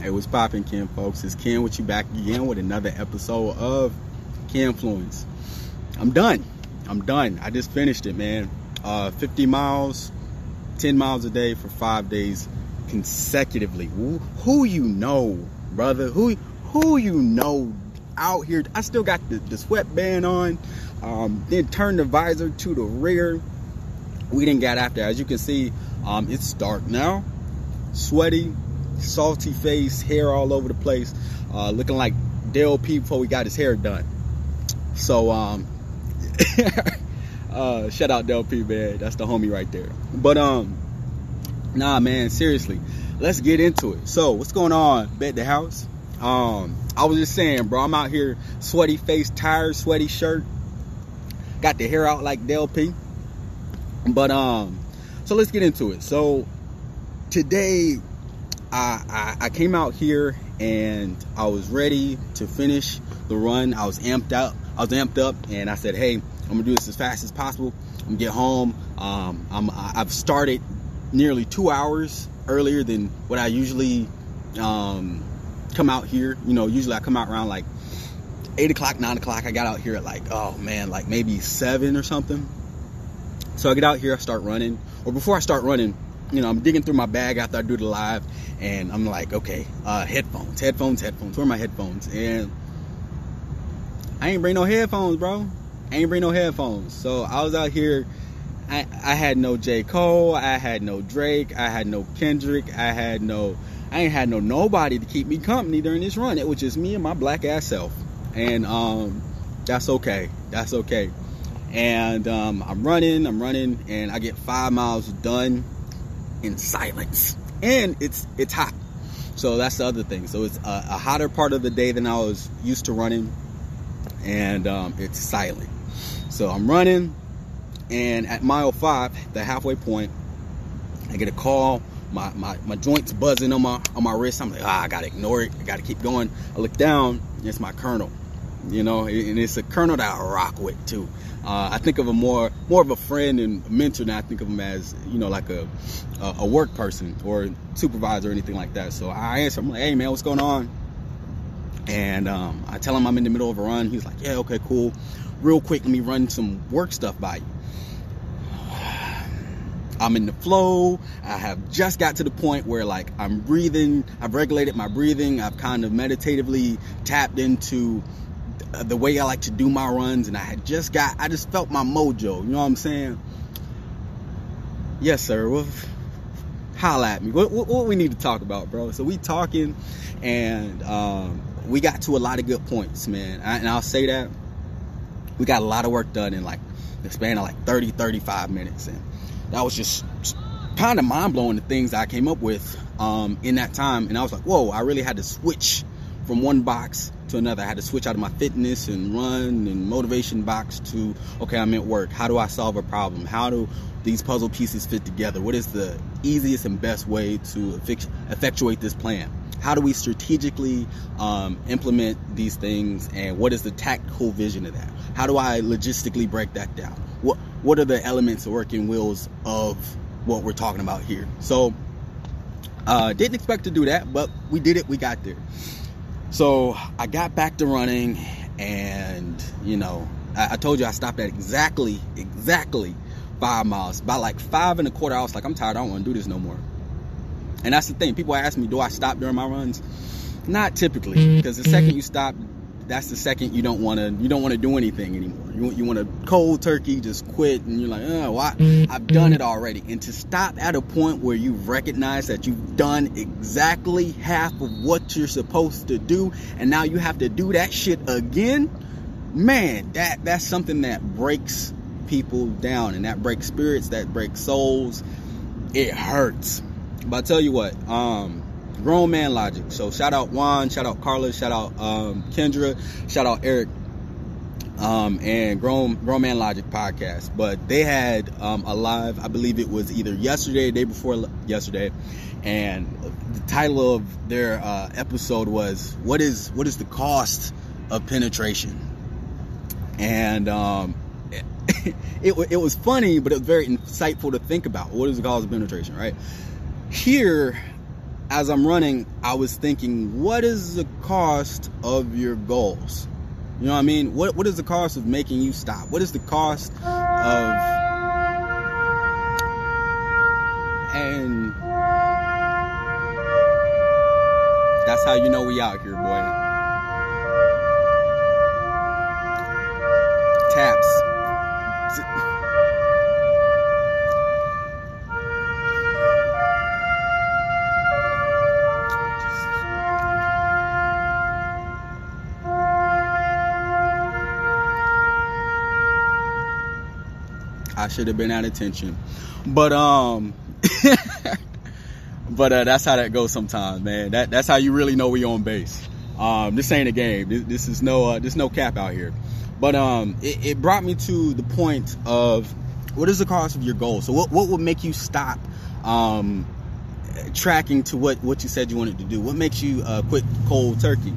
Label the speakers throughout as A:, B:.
A: Hey, what's poppin', Ken, folks? It's Ken with you back again with another episode of Kenfluence. I'm done. I'm done. I just finished it, man. Uh, 50 miles, 10 miles a day for five days consecutively. Who, who you know, brother? Who who you know out here? I still got the, the sweatband on. Um, then turn the visor to the rear. We didn't get after. As you can see, um, it's dark now. Sweaty, salty face, hair all over the place, uh, looking like Del P before we got his hair done. So, um, uh, shout out Del P, man. That's the homie right there. But, um, nah, man, seriously, let's get into it. So, what's going on, Bet the House? Um, I was just saying, bro, I'm out here, sweaty face, tired, sweaty shirt, got the hair out like Del P. But, um, so let's get into it. So, today I, I, came out here and I was ready to finish the run. I was amped up. I was amped up, and I said, "Hey, I'm gonna do this as fast as possible. I'm gonna get home. Um, I'm, I've started nearly two hours earlier than what I usually um, come out here. You know, usually I come out around like eight o'clock, nine o'clock. I got out here at like, oh man, like maybe seven or something. So I get out here, I start running, or before I start running, you know, I'm digging through my bag after I do the live, and I'm like, okay, uh, headphones, headphones, headphones. Where are my headphones? And I ain't bring no headphones, bro. I ain't bring no headphones. So I was out here. I, I had no J. Cole. I had no Drake. I had no Kendrick. I had no. I ain't had no nobody to keep me company during this run. It was just me and my black ass self, and um, that's okay. That's okay. And um, I'm running. I'm running, and I get five miles done in silence. And it's it's hot. So that's the other thing. So it's a, a hotter part of the day than I was used to running. And um, it's silent. So I'm running, and at mile five, the halfway point, I get a call. My, my, my joints buzzing on my on my wrist. I'm like, ah, I gotta ignore it. I gotta keep going. I look down, it's my colonel. You know, and it's a colonel that I rock with too. Uh, I think of him more more of a friend and mentor than I think of him as you know like a a, work person or supervisor or anything like that. So I answer, I'm like, hey man, what's going on? And um, I tell him I'm in the middle of a run. He's like, yeah, okay, cool. Real quick, let me run some work stuff by you. I'm in the flow. I have just got to the point where like I'm breathing. I've regulated my breathing. I've kind of meditatively tapped into the way I like to do my runs, and I had just got, I just felt my mojo. You know what I'm saying? Yes, sir. Well, holla at me. What, what, what we need to talk about, bro? So we talking, and um, we got to a lot of good points, man. I, and I'll say that we got a lot of work done in like the span of like 30, 35 minutes, and that was just kind of mind blowing. The things I came up with um, in that time, and I was like, whoa! I really had to switch from one box to another. I had to switch out of my fitness and run and motivation box to, okay, I'm at work. How do I solve a problem? How do these puzzle pieces fit together? What is the easiest and best way to effectuate this plan? How do we strategically um, implement these things? And what is the tactical vision of that? How do I logistically break that down? What What are the elements, working wheels of what we're talking about here? So, uh, didn't expect to do that, but we did it. We got there. So I got back to running, and you know, I, I, told you I stopped at exactly, exactly five miles. By like five and a quarter, I was like, I'm tired. I don't want to do this no more. And that's the thing. People ask me, do I stop during my runs? Not typically, because the second mm-hmm. you stop, that's the second you don't want to you don't want to do anything anymore. You you want to cold turkey, just quit, and you're like, oh, well, I, I've done it already. And to stop at a point where you recognize that you've done exactly half of what you're supposed to do, and now you have to do that shit again, man, that that's something that breaks people down, and that breaks spirits, that breaks souls. It hurts. But I tell you what, um, Grown Man Logic. So shout out Juan, shout out Carla, shout out um, Kendra, shout out Eric, um, and Grown Grown Man Logic podcast. But they had um, a live, I believe it was either yesterday, day before yesterday, and the title of their uh, episode was "What is what is the cost of penetration?" And um, it, it, it was funny, but it was very insightful to think about. What is the cost of penetration, right? Here, as I'm running, I was thinking, what is the cost of your goals? You know what I mean? What what is the cost of making you stop? What is the cost of and that's how you know we out here, boy. I should have been at attention. But um but uh, that's how that goes sometimes, man. That that's how you really know we on base. Um, this ain't a game. This, this is no uh, this no cap out here. But um, it, it, brought me to the point of what is the cost of your goal? So what what would make you stop um, tracking to what what you said you wanted to do? What makes you uh, quit cold turkey?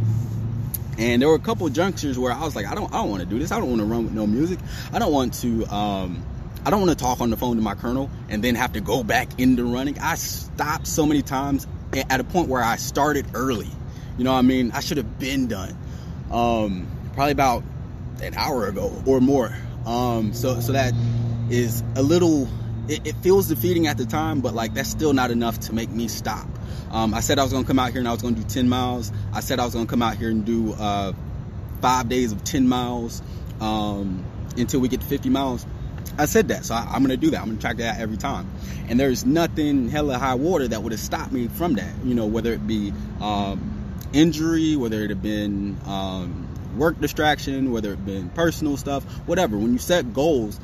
A: And there were a couple junctures where I was like, I don't I don't want to do this. I don't want to run with no music. I don't want to um, I don't want to talk on the phone to my colonel and then have to go back into running. I stopped so many times at a point where I started early. You know what I mean? I should have been done. Um, probably about an hour ago or more. Um, so so that is a little. It, it, feels defeating at the time, but like that's still not enough to make me stop. Um, I said I was gonna come out here and I was gonna do 10 miles. I said I was gonna come out here and do uh, five days of 10 miles um, until we get to 50 miles. I said that, so I, am gonna do that. I'm gonna track that every time. And there's nothing hella high water that would have stopped me from that. You know, whether it be um, injury, whether it have been um, work distraction, whether it been personal stuff, whatever. When you set goals,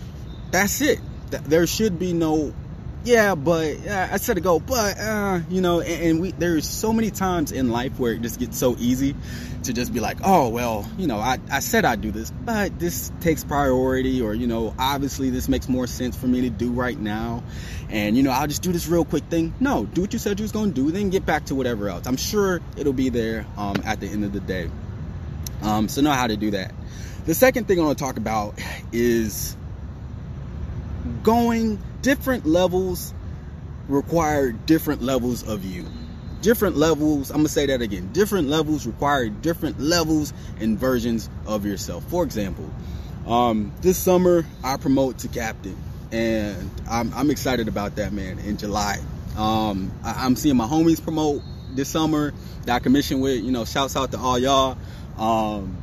A: that's it. There should be no yeah, but uh, I said to go, but uh, you know, and, and, we there's so many times in life where it just gets so easy to just be like, oh well, you know, I, I said I'd do this, but this takes priority, or you know, obviously this makes more sense for me to do right now, and you know, I'll just do this real quick thing. No, do what you said you was gonna do, then get back to whatever else. I'm sure it'll be there um, at the end of the day. Um, so know how to do that. The second thing I want to talk about is going different levels require different levels of you. Different levels, I'm gonna say that again. Different levels require different levels and versions of yourself. For example, um, this summer I promote to captain, and I'm, I'm excited about that, man. In July, um, I, am seeing my homies promote this summer that I commissioned with. You know, shouts out to all y'all. Um,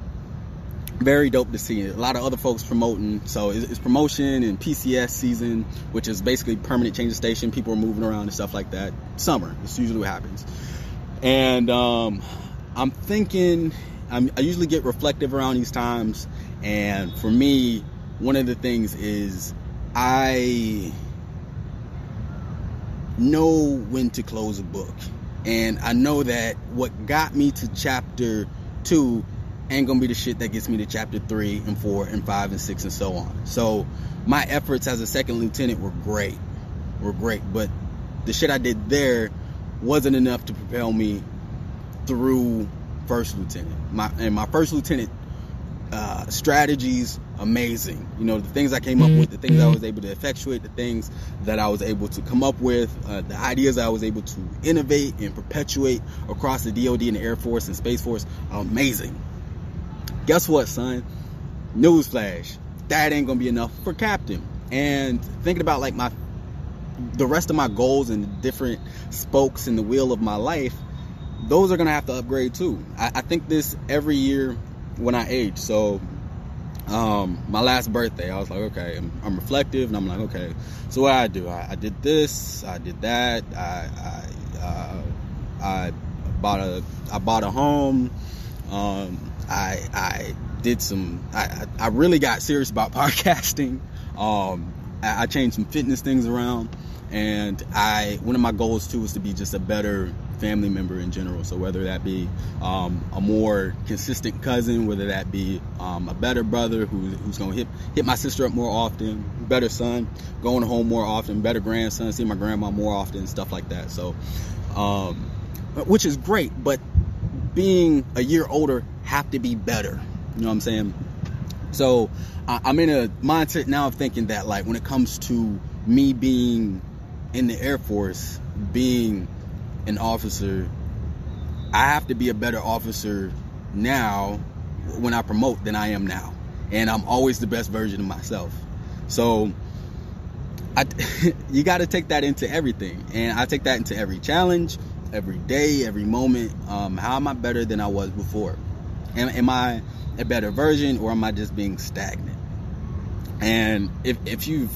A: very dope to see. A lot of other folks promoting. So it's, it's, promotion and PCS season, which is basically permanent change of station. People are moving around and stuff like that. Summer, it's usually what happens. And um, I'm thinking, I'm, I usually get reflective around these times. And for me, one of the things is I know when to close a book. And I know that what got me to chapter two ain't gonna be the shit that gets me to chapter three and four and five and six and so on. So my efforts as a second lieutenant were great, were great, but the shit I did there wasn't enough to propel me through first lieutenant. My and my first lieutenant uh, strategies amazing. You know the things I came up with, the things I was able to effectuate, the things that I was able to come up with, uh, the ideas I was able to innovate and perpetuate across the DoD and the Air Force and Space Force, amazing. Guess what, son? Newsflash. That ain't gonna be enough for captain. And thinking about like my the rest of my goals and the different spokes in the wheel of my life, those are gonna have to upgrade too. I, I think this every year when I age. So um, my last birthday, I was like, okay, I'm, I'm, reflective, and I'm like, okay, so what I do? I, I did this, I did that, I I, uh, I bought a I bought a home, um, I I did some. I I really got serious about podcasting. Um, I, I changed some fitness things around, and I one of my goals too was to be just a better family member in general. So whether that be um, a more consistent cousin, whether that be um, a better brother who, who's going to hit hit my sister up more often, better son, going home more often, better grandson, see my grandma more often, stuff like that. So, um, which is great, but being a year older have to be better. You know what I'm saying? So I'm in a mindset now of thinking that like when it comes to me being in the Air Force, being an officer, I have to be a better officer now when I promote than I am now. And I'm always the best version of myself. So I, you got to take that into everything. And I take that into every challenge, every day, every moment. Um, how am I better than I was before? Am, am I a better version or am I just being stagnant? And if, if you've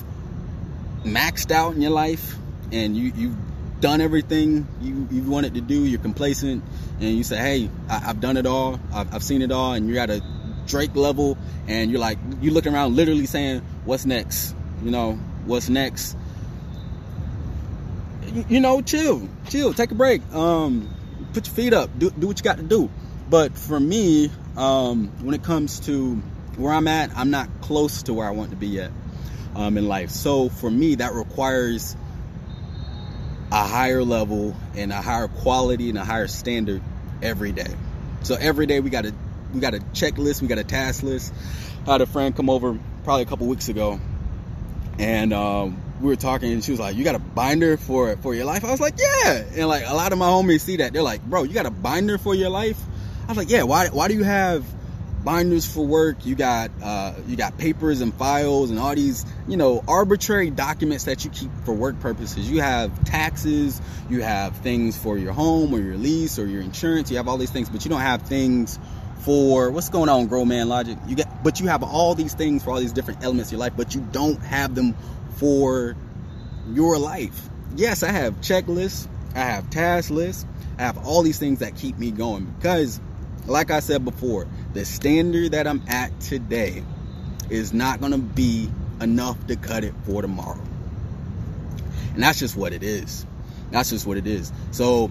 A: maxed out in your life and you, you've done everything you, you wanted to do, you're complacent, and you say, hey, I, have done it all, I've, I've seen it all, and you're at a Drake level, and you're like, you're looking around literally saying, what's next? You know, what's next? You, you know, chill, chill, take a break, um, put your feet up, do, do what you got to do. But for me, um, when it comes to where I'm at, I'm not close to where I want to be yet um, in life. So for me, that requires a higher level and a higher quality and a higher standard every day. So every day we got a we got a checklist, we got a task list. I had a friend come over probably a couple weeks ago, and um, we were talking, and she was like, "You got a binder for for your life?" I was like, "Yeah," and like a lot of my homies see that, they're like, "Bro, you got a binder for your life?" I was like, "Yeah." Why why do you have binders for work. You got uh, you got papers and files and all these you know arbitrary documents that you keep for work purposes. You have taxes, you have things for your home or your lease or your insurance. You have all these things, but you don't have things for what's going on, Grown Man Logic. You get, but you have all these things for all these different elements of your life, but you don't have them for your life. Yes, I have checklists, I have task lists, I have all these things that keep me going because like I said before, the standard that I'm at today is not going to be enough to cut it for tomorrow. And that's just what it is. That's just what it is. So,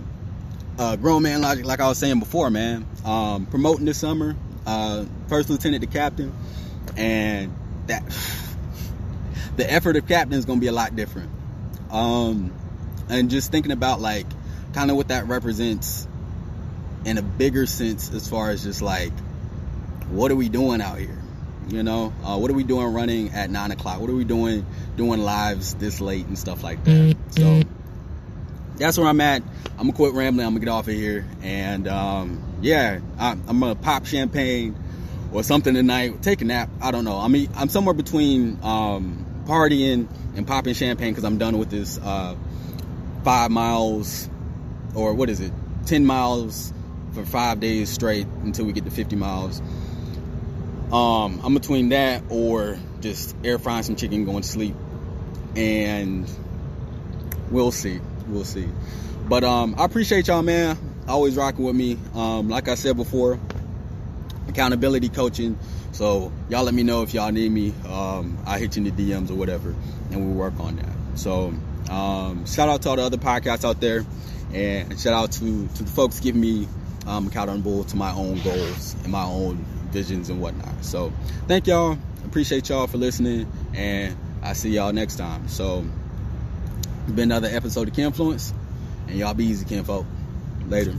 A: uh, grown man logic, like I was saying before, man, um, promoting this summer, uh, first lieutenant to captain, and that the effort of captain is going to be a lot different. Um, and just thinking about like kind of what that represents in a bigger sense as far as just like what are we doing out here? You know uh, what are we doing running at nine o'clock? What are we doing doing lives this late and stuff like that? So that's where i'm at. I'm gonna quit rambling. I'm gonna get off of here. And um, yeah I'm, I'm, gonna pop champagne or something tonight. Take a nap. I don't know. I mean i'm somewhere between um, partying and popping champagne because i'm done with this uh, five miles or what is it? 10 miles for five days straight until we get to 50 miles. Um, I'm between that or just air frying some chicken, going to sleep, and we'll see. We'll see. But um, I appreciate y'all, man. Always rocking with me. Um, like I said before, accountability coaching. So y'all let me know if y'all need me. Um, I hit you in the DMs or whatever, and we'll work on that. So um, shout out to all the other podcasts out there, and shout out to to the folks giving me um, accountable to my own goals and my own visions and whatnot. So thank y'all. Appreciate y'all for listening, and I see y'all next time. So been another episode of Kenfluence, and y'all be easy, kinfolk. Later.